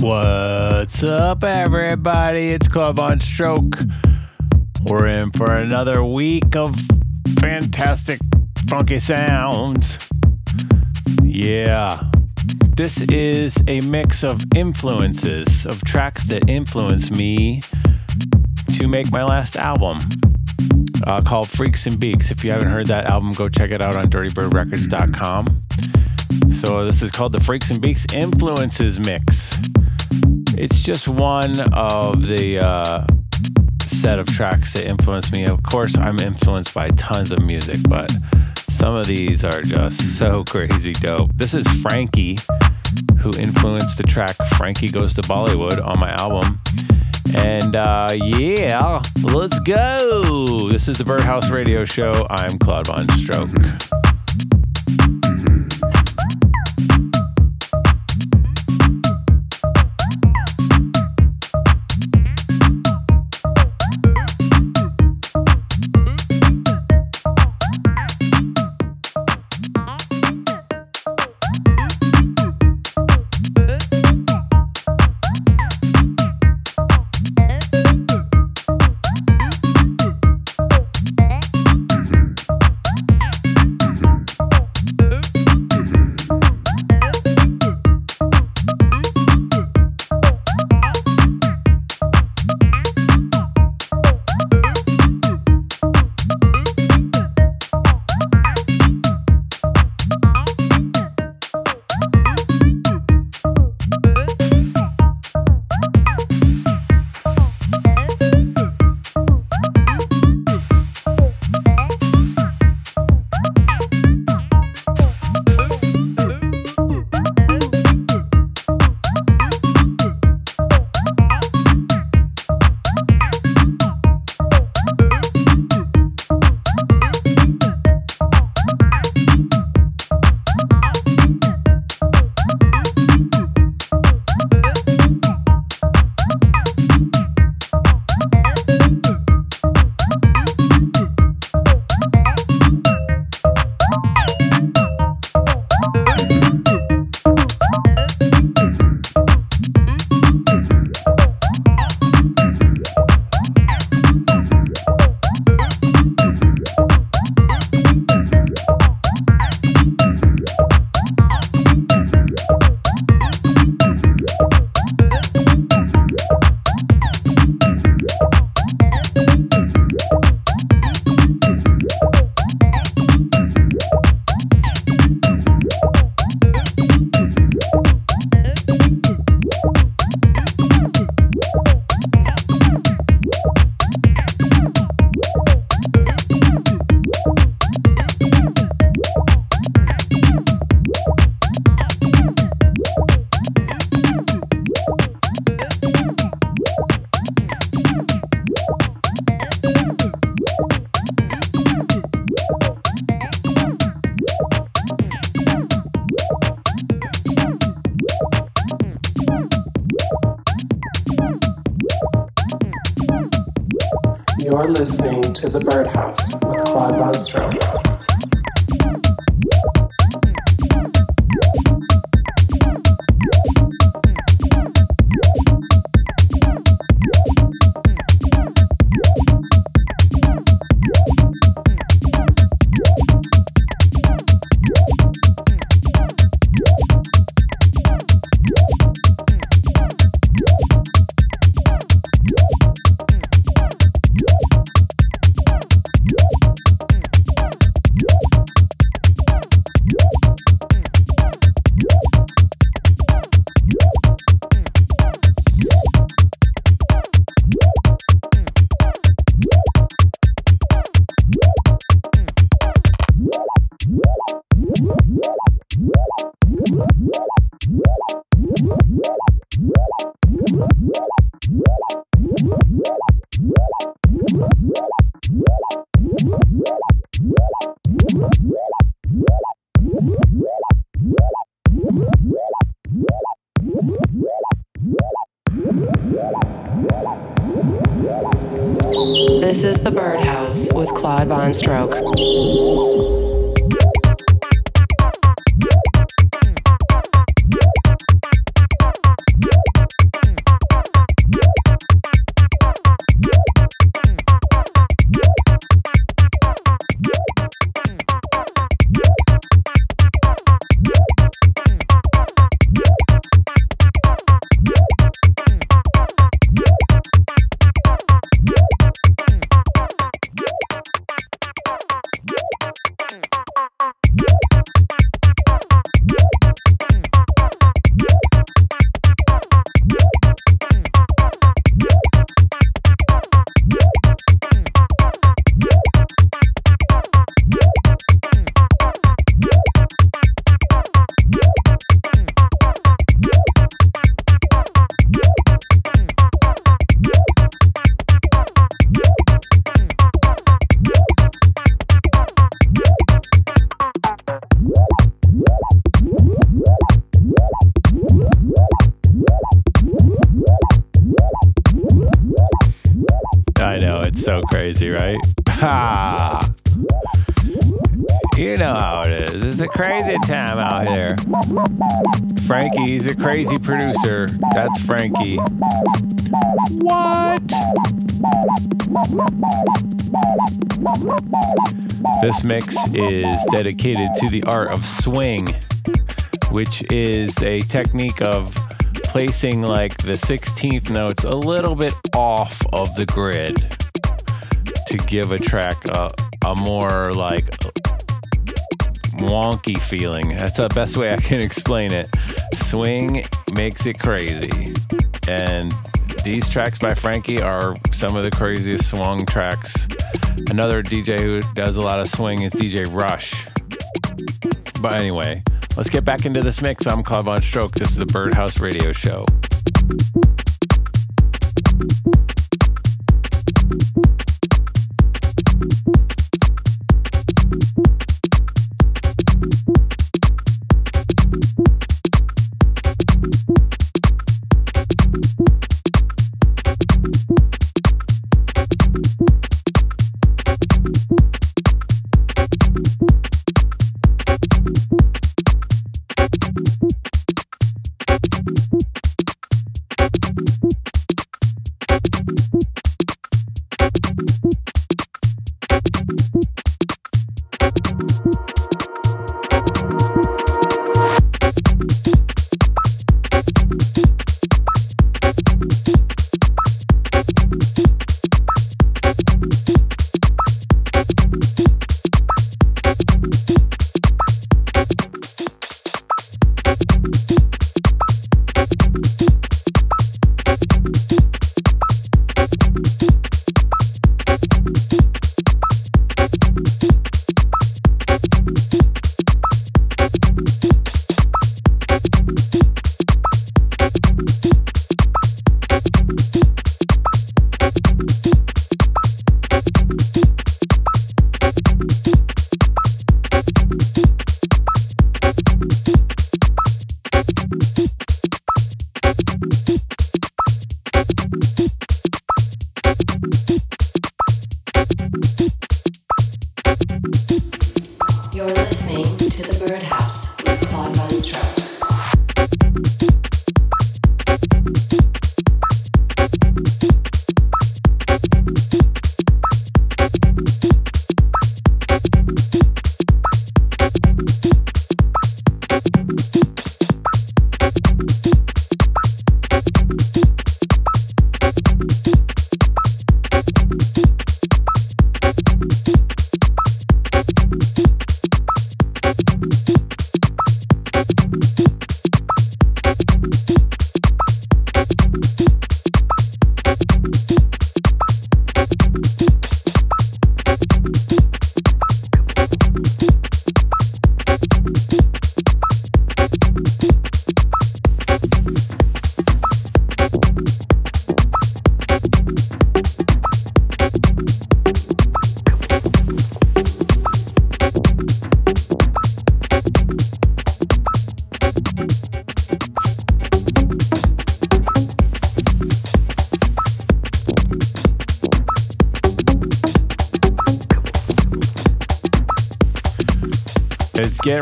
What's up, everybody? It's Claude Von Stroke. We're in for another week of fantastic, funky sounds. Yeah. This is a mix of influences, of tracks that influenced me to make my last album uh, called Freaks and Beaks. If you haven't heard that album, go check it out on dirtybirdrecords.com. So, this is called the Freaks and Beaks Influences Mix. It's just one of the uh, set of tracks that influenced me. Of course, I'm influenced by tons of music, but some of these are just so crazy dope. This is Frankie, who influenced the track Frankie Goes to Bollywood on my album. And uh, yeah, let's go. This is the Birdhouse Radio Show. I'm Claude Von Stroke. Crazy time out here. Frankie's a crazy producer. That's Frankie. What? This mix is dedicated to the art of swing, which is a technique of placing like the 16th notes a little bit off of the grid to give a track a, a more like wonky feeling. That's the best way I can explain it. Swing makes it crazy. And these tracks by Frankie are some of the craziest swung tracks. Another DJ who does a lot of swing is DJ Rush. But anyway, let's get back into this mix. I'm Claude Von Stroke. This is the Birdhouse Radio Show.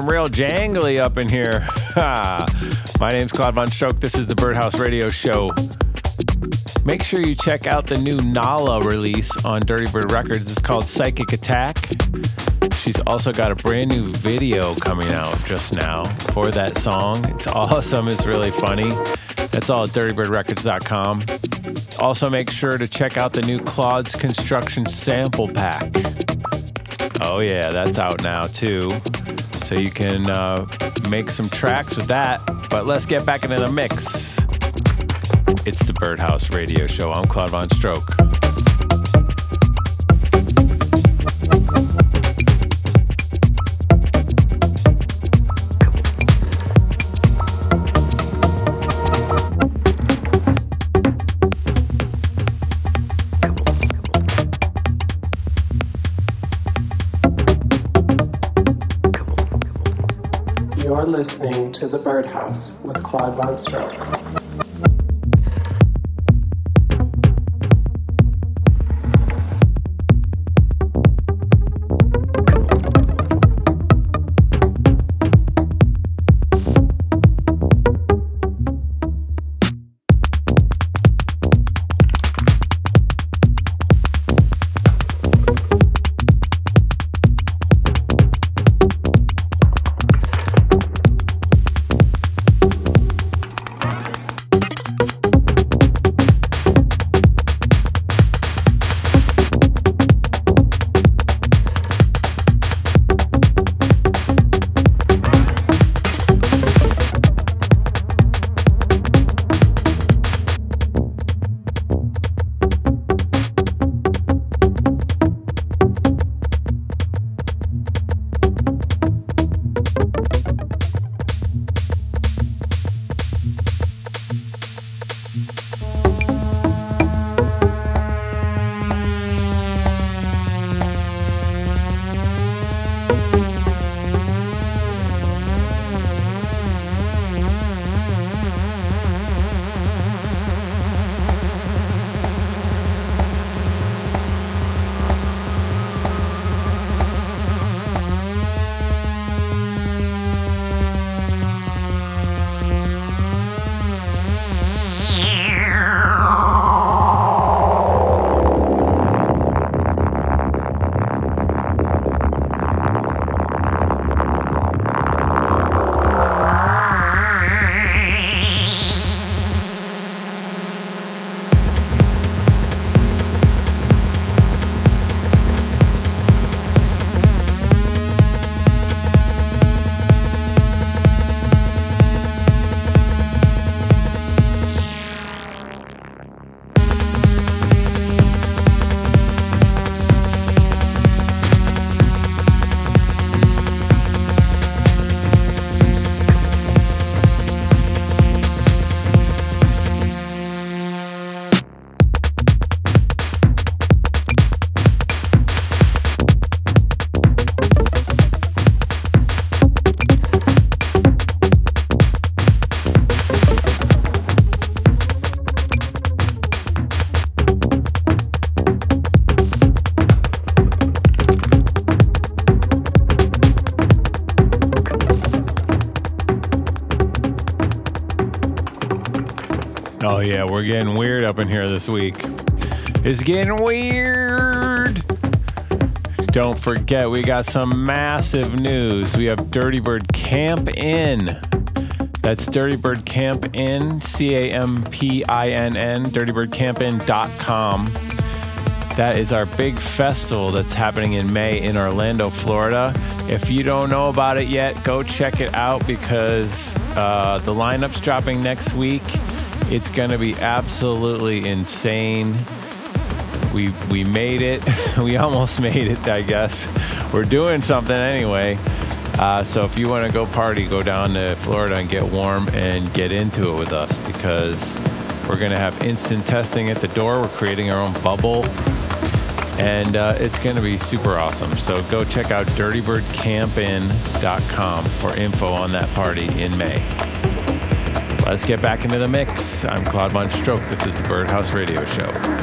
Real jangly up in here. My name's Claude Von Stroke. This is the Birdhouse Radio Show. Make sure you check out the new Nala release on Dirty Bird Records. It's called Psychic Attack. She's also got a brand new video coming out just now for that song. It's awesome. It's really funny. That's all at dirtybirdrecords.com. Also, make sure to check out the new Claude's Construction Sample Pack. Oh, yeah, that's out now too so you can uh, make some tracks with that. But let's get back into the mix. It's the Birdhouse Radio Show. I'm Claude Von Stroke. To The Birdhouse with Claude Von Stroke. Getting weird up in here this week. It's getting weird. Don't forget, we got some massive news. We have Dirty Bird Campinn. That's Dirty Bird Campinn, C A M P I N N, dirtybirdcampin.com. That is our big festival that's happening in May in Orlando, Florida. If you don't know about it yet, go check it out because uh, the lineup's dropping next week. It's going to be absolutely insane. We we made it. we almost made it, I guess. We're doing something anyway. Uh, so if you want to go party, go down to Florida and get warm and get into it with us because we're going to have instant testing at the door. We're creating our own bubble. And uh, it's going to be super awesome. So go check out dirtybirdcampin.com for info on that party in May. Let's get back into the mix. I'm Claude Von Stroke. This is the Birdhouse Radio Show.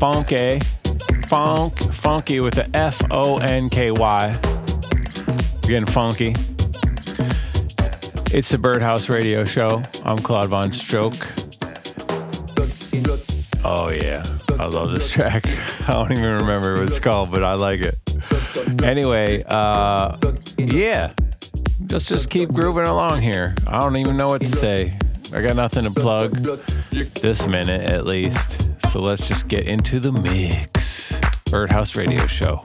Funky, funk, funky with the F O N K Y. Getting funky. It's the Birdhouse Radio Show. I'm Claude Von Stroke. Oh yeah, I love this track. I don't even remember what it's called, but I like it. Anyway, uh, yeah, let's just keep grooving along here. I don't even know what to say. I got nothing to plug this minute, at least. So let's just get into the mix. Birdhouse Radio Show.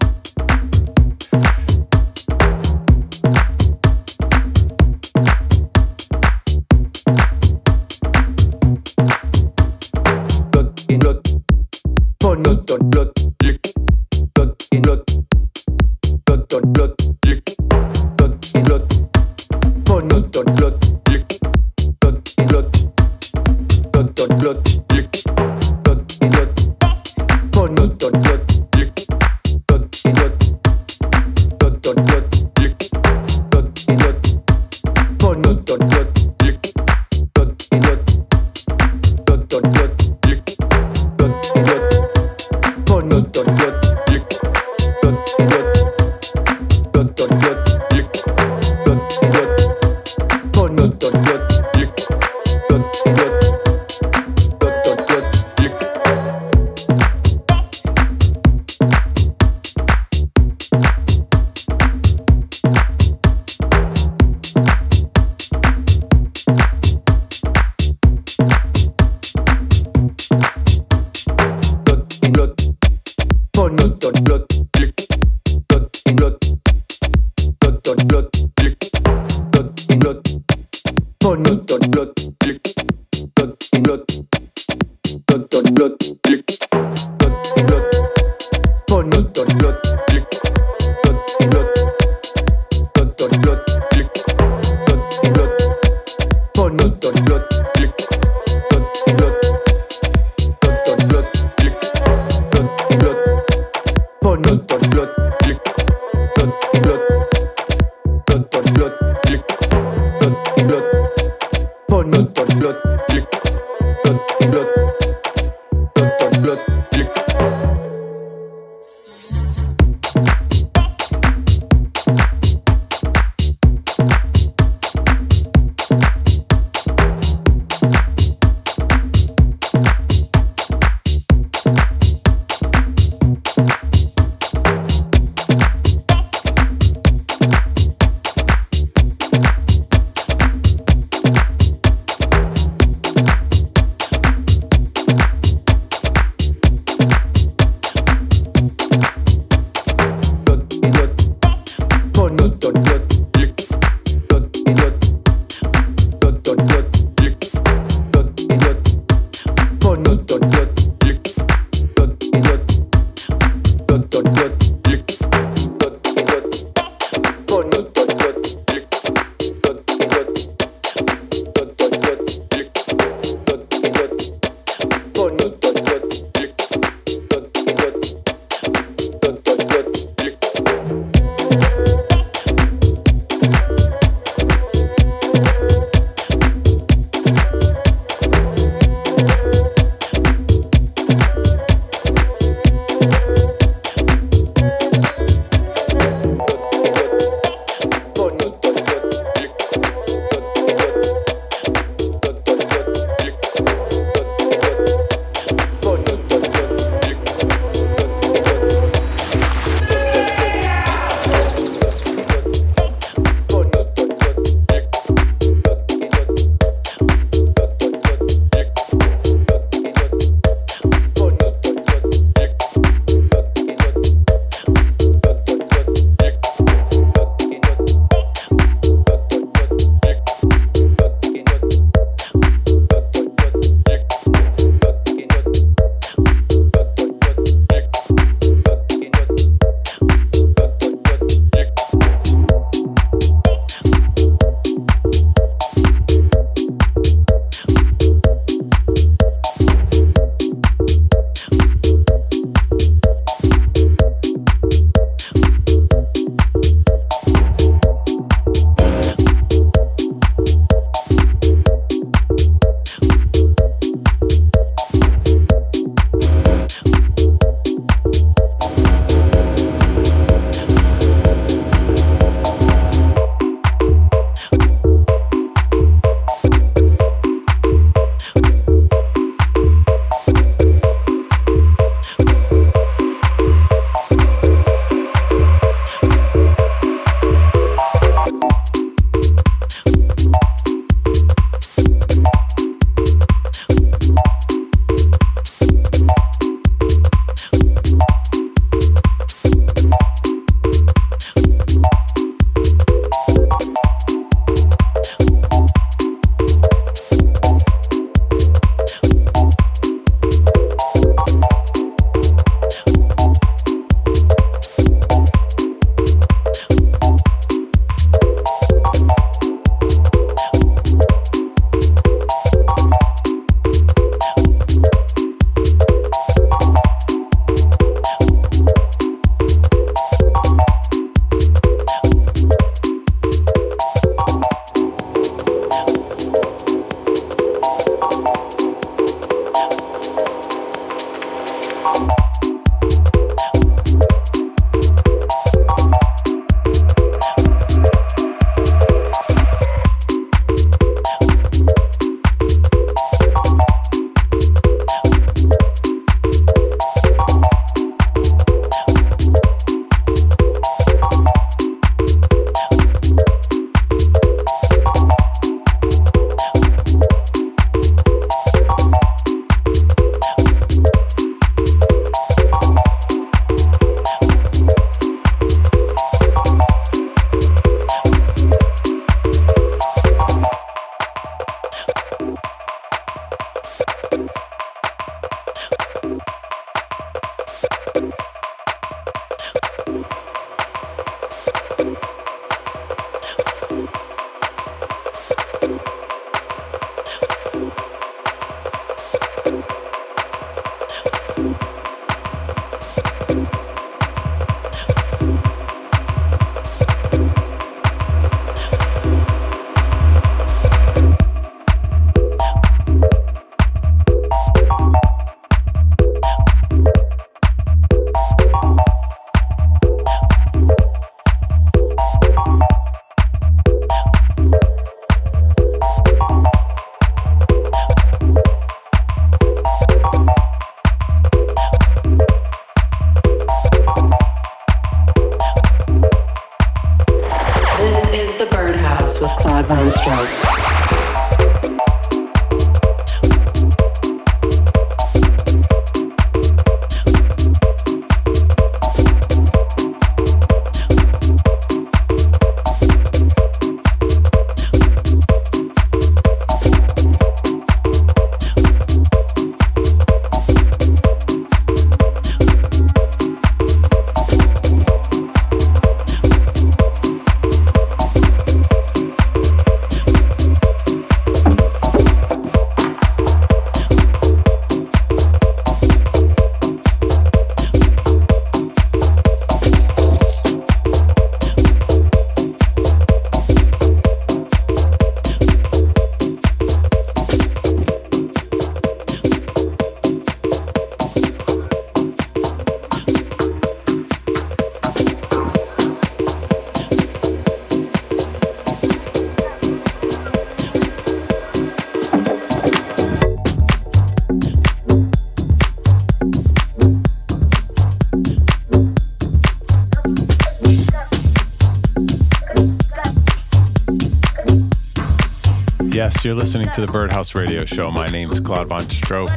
You're listening to the Birdhouse Radio Show. My name's Claude Von Stroke.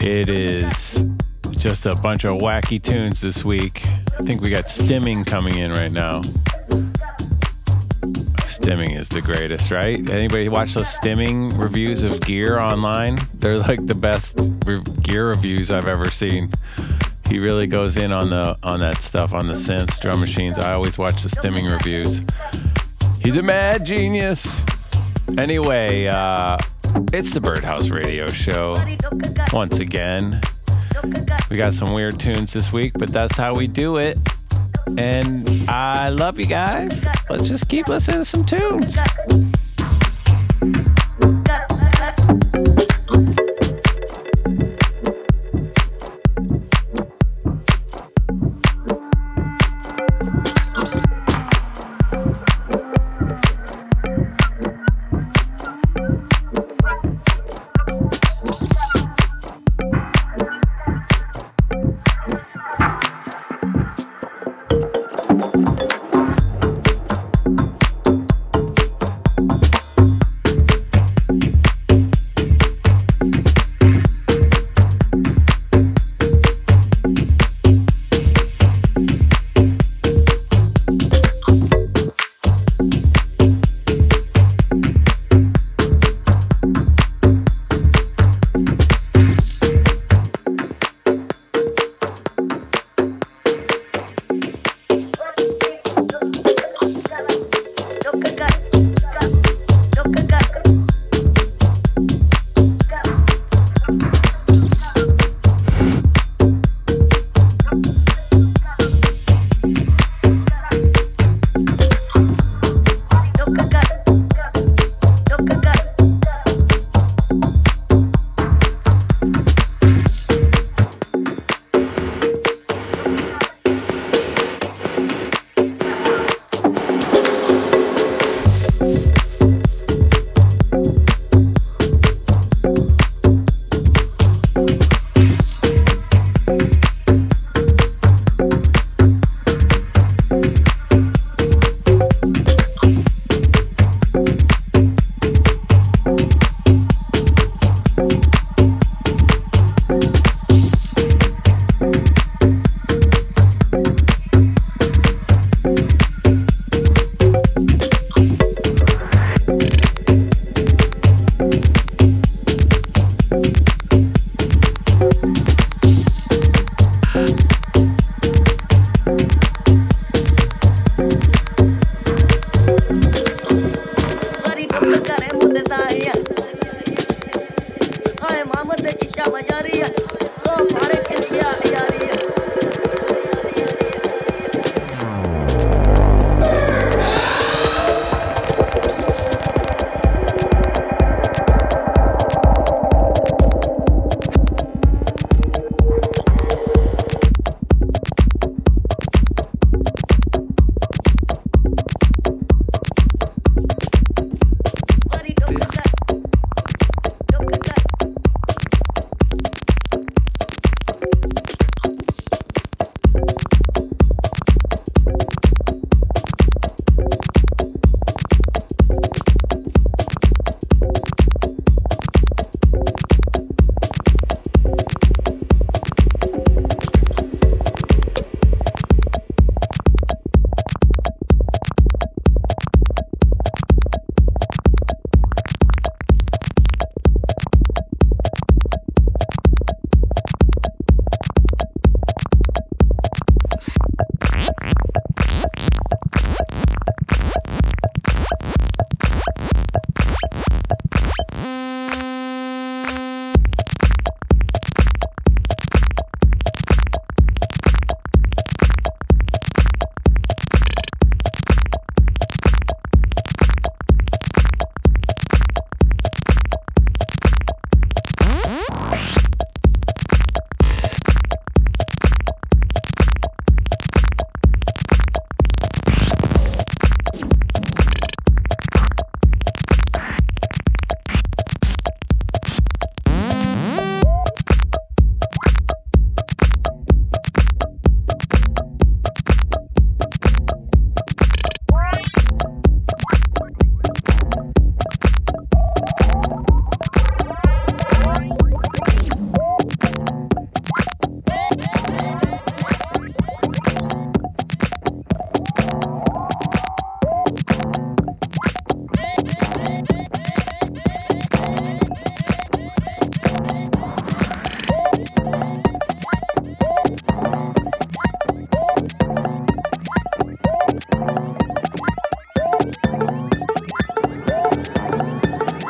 It is just a bunch of wacky tunes this week. I think we got stimming coming in right now. Stimming is the greatest, right? Anybody watch those stimming reviews of gear online? They're like the best re- gear reviews I've ever seen. He really goes in on the on that stuff on the synths, drum machines. I always watch the stimming reviews. He's a mad genius. Anyway, uh, it's the Birdhouse Radio Show. Once again, we got some weird tunes this week, but that's how we do it. And I love you guys. Let's just keep listening to some tunes.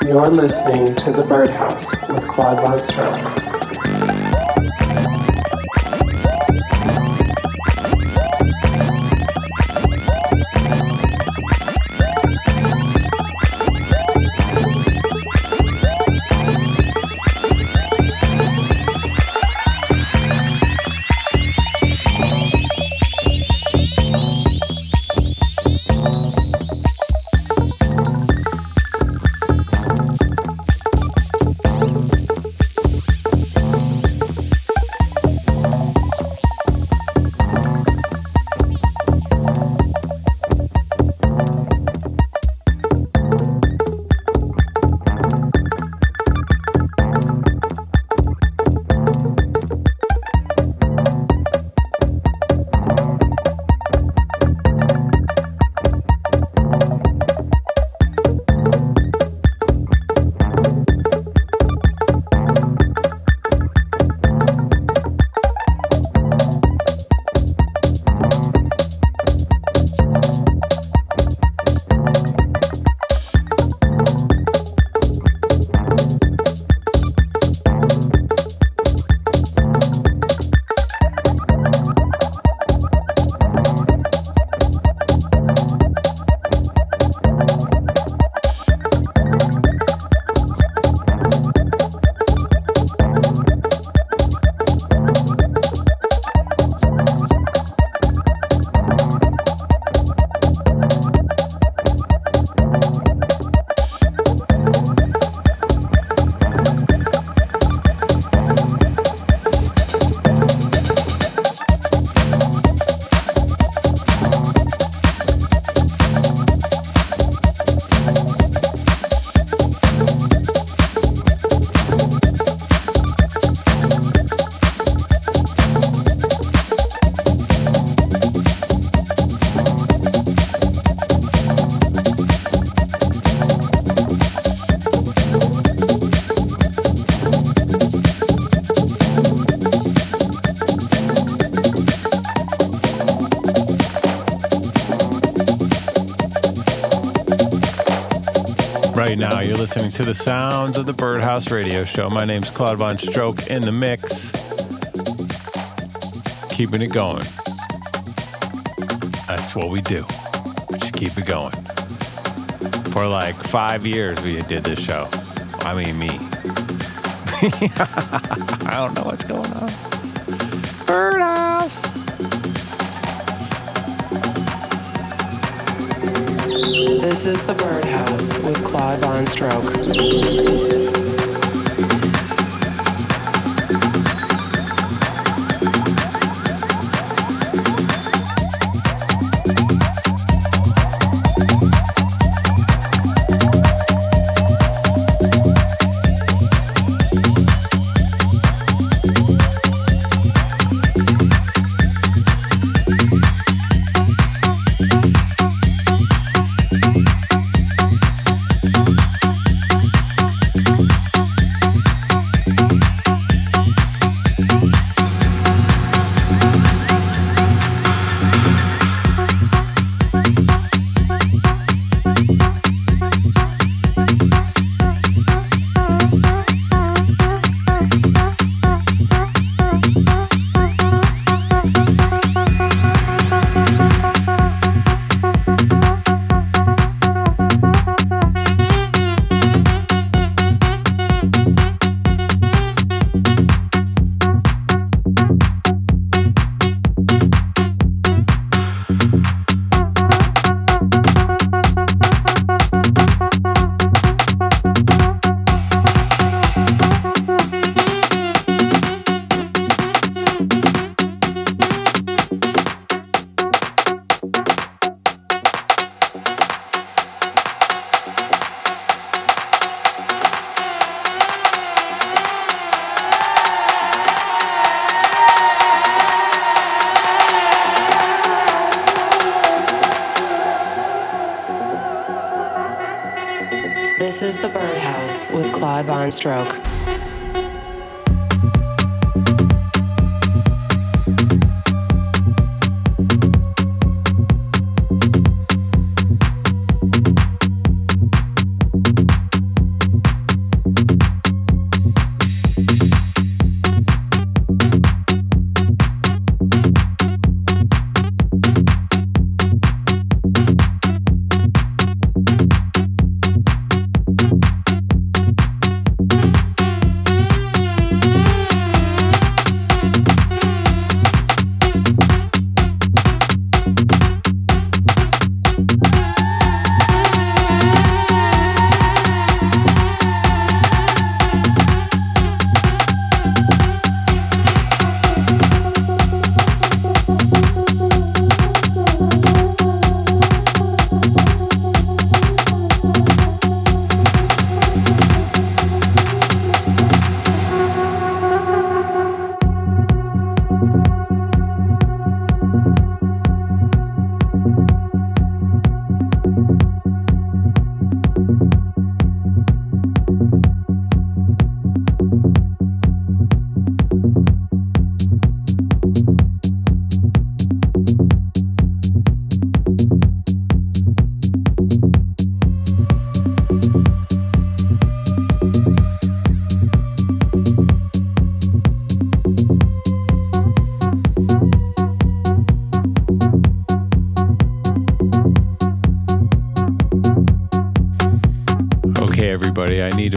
You're listening to The Birdhouse with Claude Von Stroke. To the sounds of the Birdhouse Radio Show. My name's Claude Von Stroke in the mix. Keeping it going. That's what we do. Just keep it going. For like five years, we did this show. I mean, me. I don't know what's going on. Birdhouse. This is The Birdhouse with Claude Von Stroke. Stroke.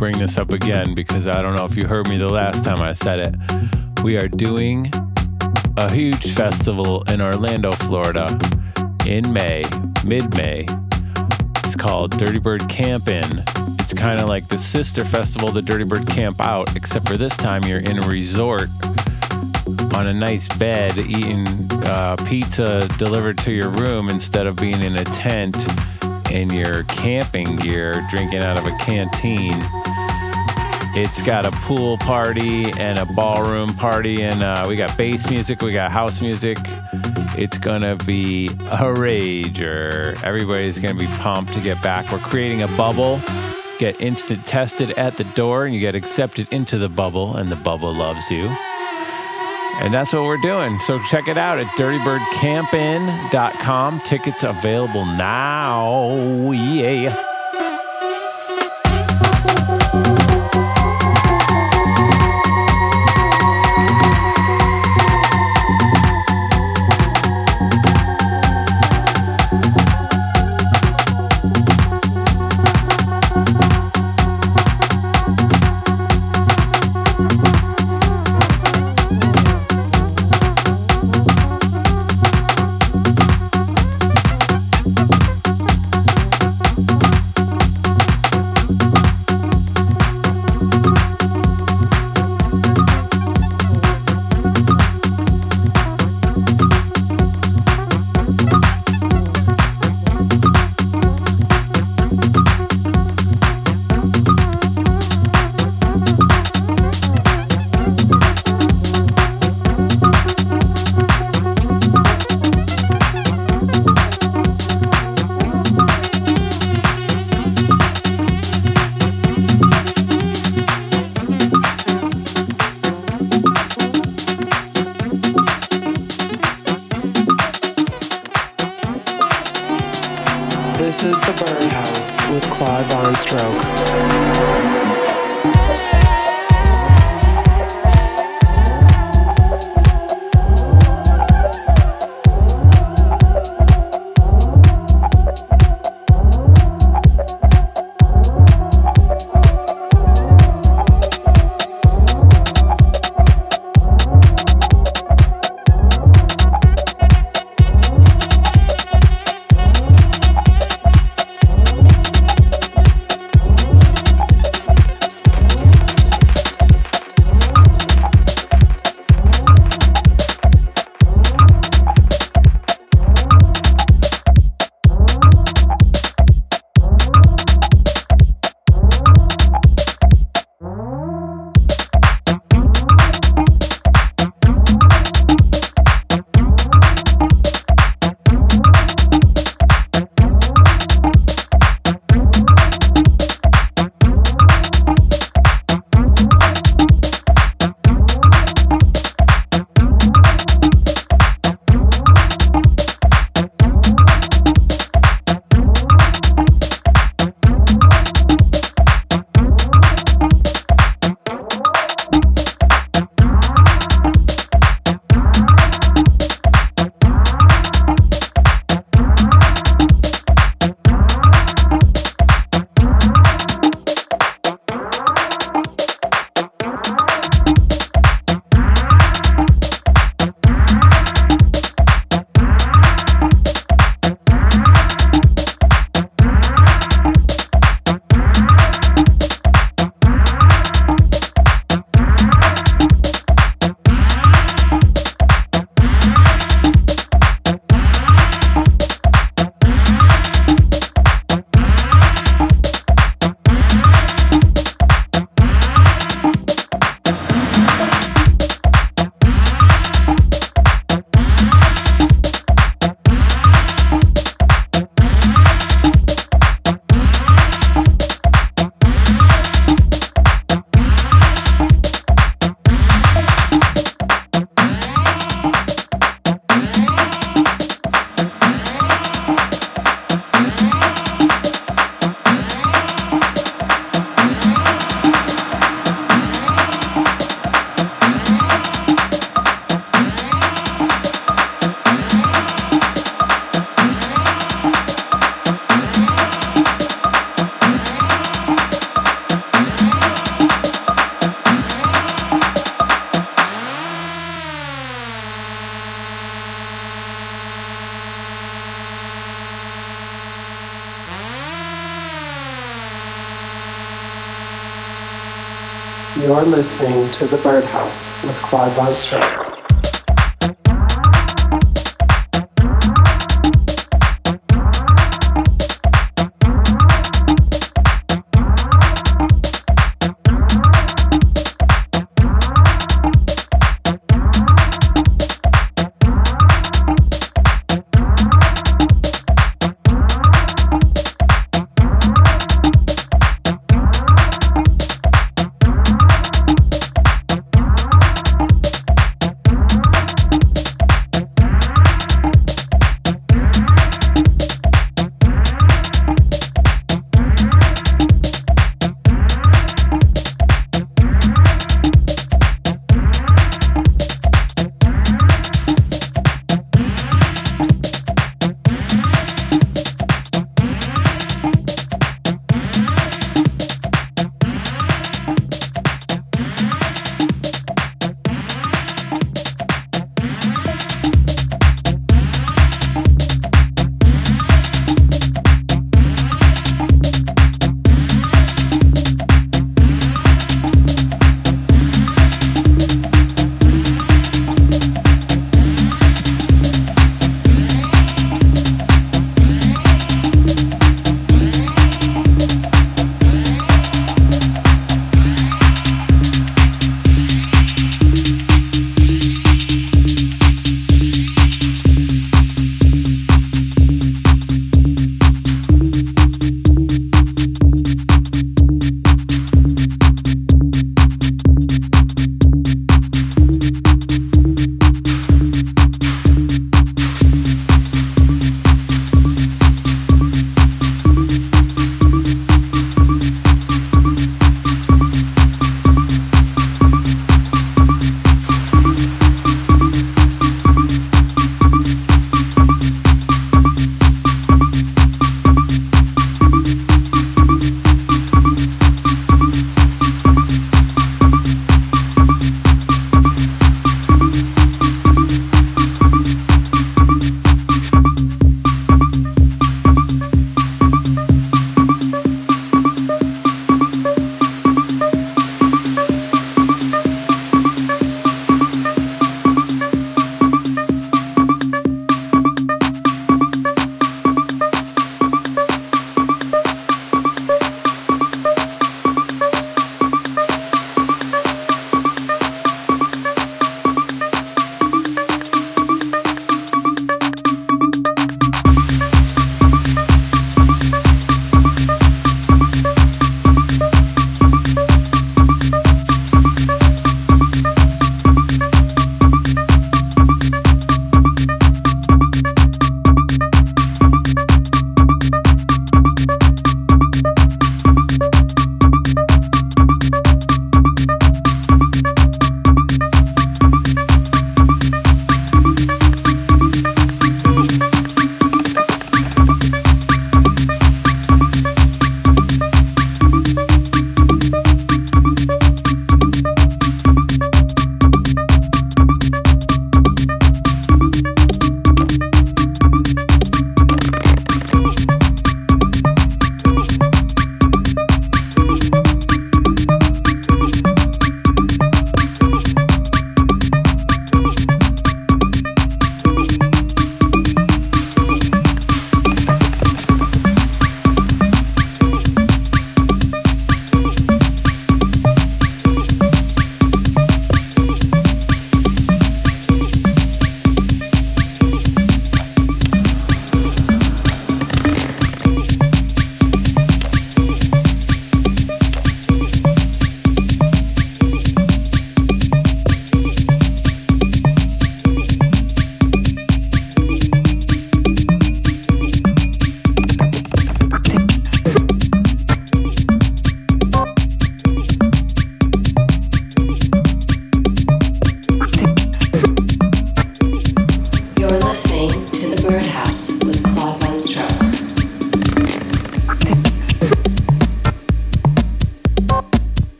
Bring this up again because I don't know if you heard me the last time I said it. We are doing a huge festival in Orlando, Florida in May, mid May. It's called Dirty Bird Campinn. It's kind of like the sister festival the Dirty Bird Camp Out, except for this time you're in a resort on a nice bed eating uh, pizza delivered to your room instead of being in a tent in your camping gear drinking out of a canteen. It's got a pool party and a ballroom party, and uh, we got bass music, we got house music. It's gonna be a rager. Everybody's gonna be pumped to get back. We're creating a bubble. Get instant tested at the door, and you get accepted into the bubble, and the bubble loves you. And that's what we're doing. So check it out at dirtybirdcampinn.com. Tickets available now. Yeah. You're listening to The Birdhouse with Claude Von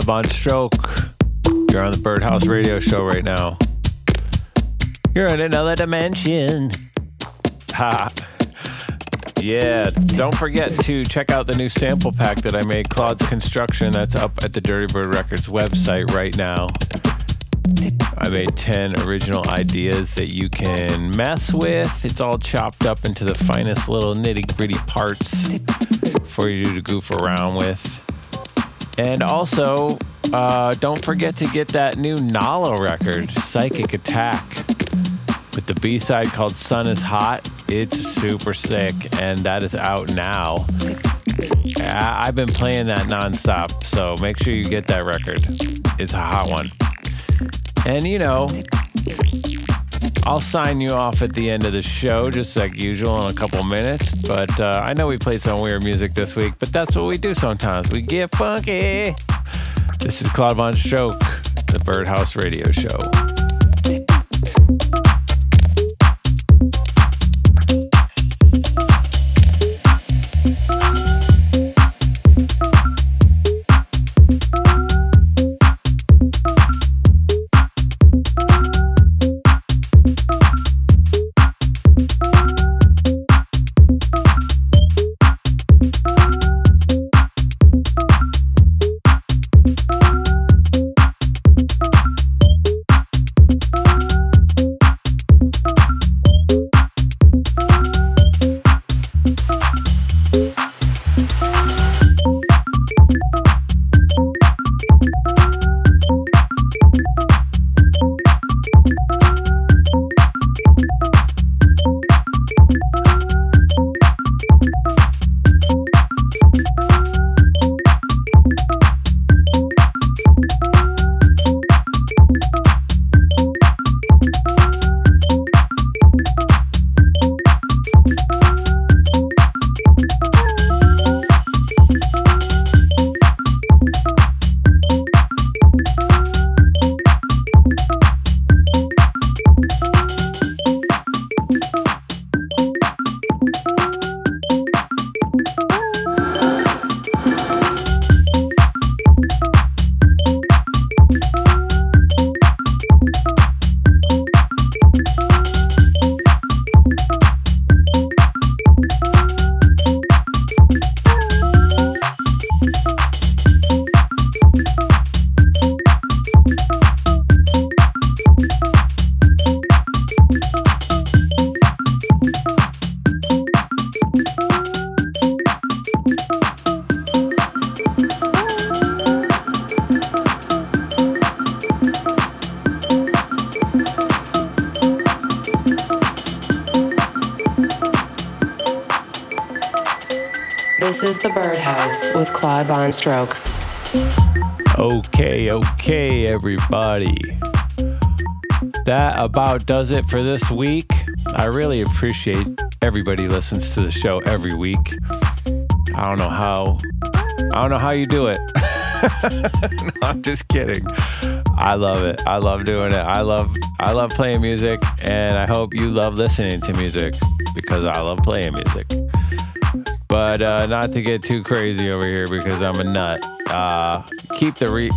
Von Stroke. You're on the Birdhouse Radio Show right now. You're in another dimension. Ha. Yeah, don't forget to check out the new sample pack that I made, Claude's Construction. That's up at the Dirty Bird Records website right now. I made 10 original ideas that you can mess with. It's all chopped up into the finest little nitty gritty parts for you to goof around with. And also, uh, don't forget to get that new Nalo record, Psychic Attack, with the B side called Sun is Hot. It's super sick, and that is out now. I- I've been playing that nonstop, so make sure you get that record. It's a hot one. And you know, I'll sign you off at the end of the show, just like usual, in a couple minutes. But uh, I know we played some weird music this week, but that's what we do sometimes. We get funky. This is Claude Von Stroke, the Birdhouse Radio Show. About does it for this week. I really appreciate everybody listens to the show every week. I don't know how I don't know how you do it. no, I'm just kidding. I love it. I love doing it. I love I love playing music and I hope you love listening to music because I love playing music. But uh, not to get too crazy over here because I'm a nut. Uh, keep the re-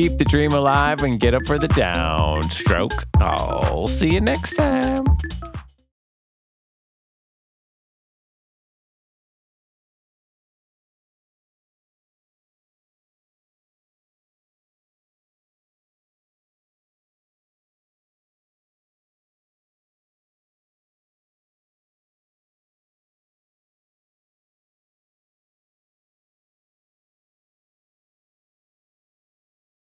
keep the dream alive and get up for the downstroke. I'll see you next time.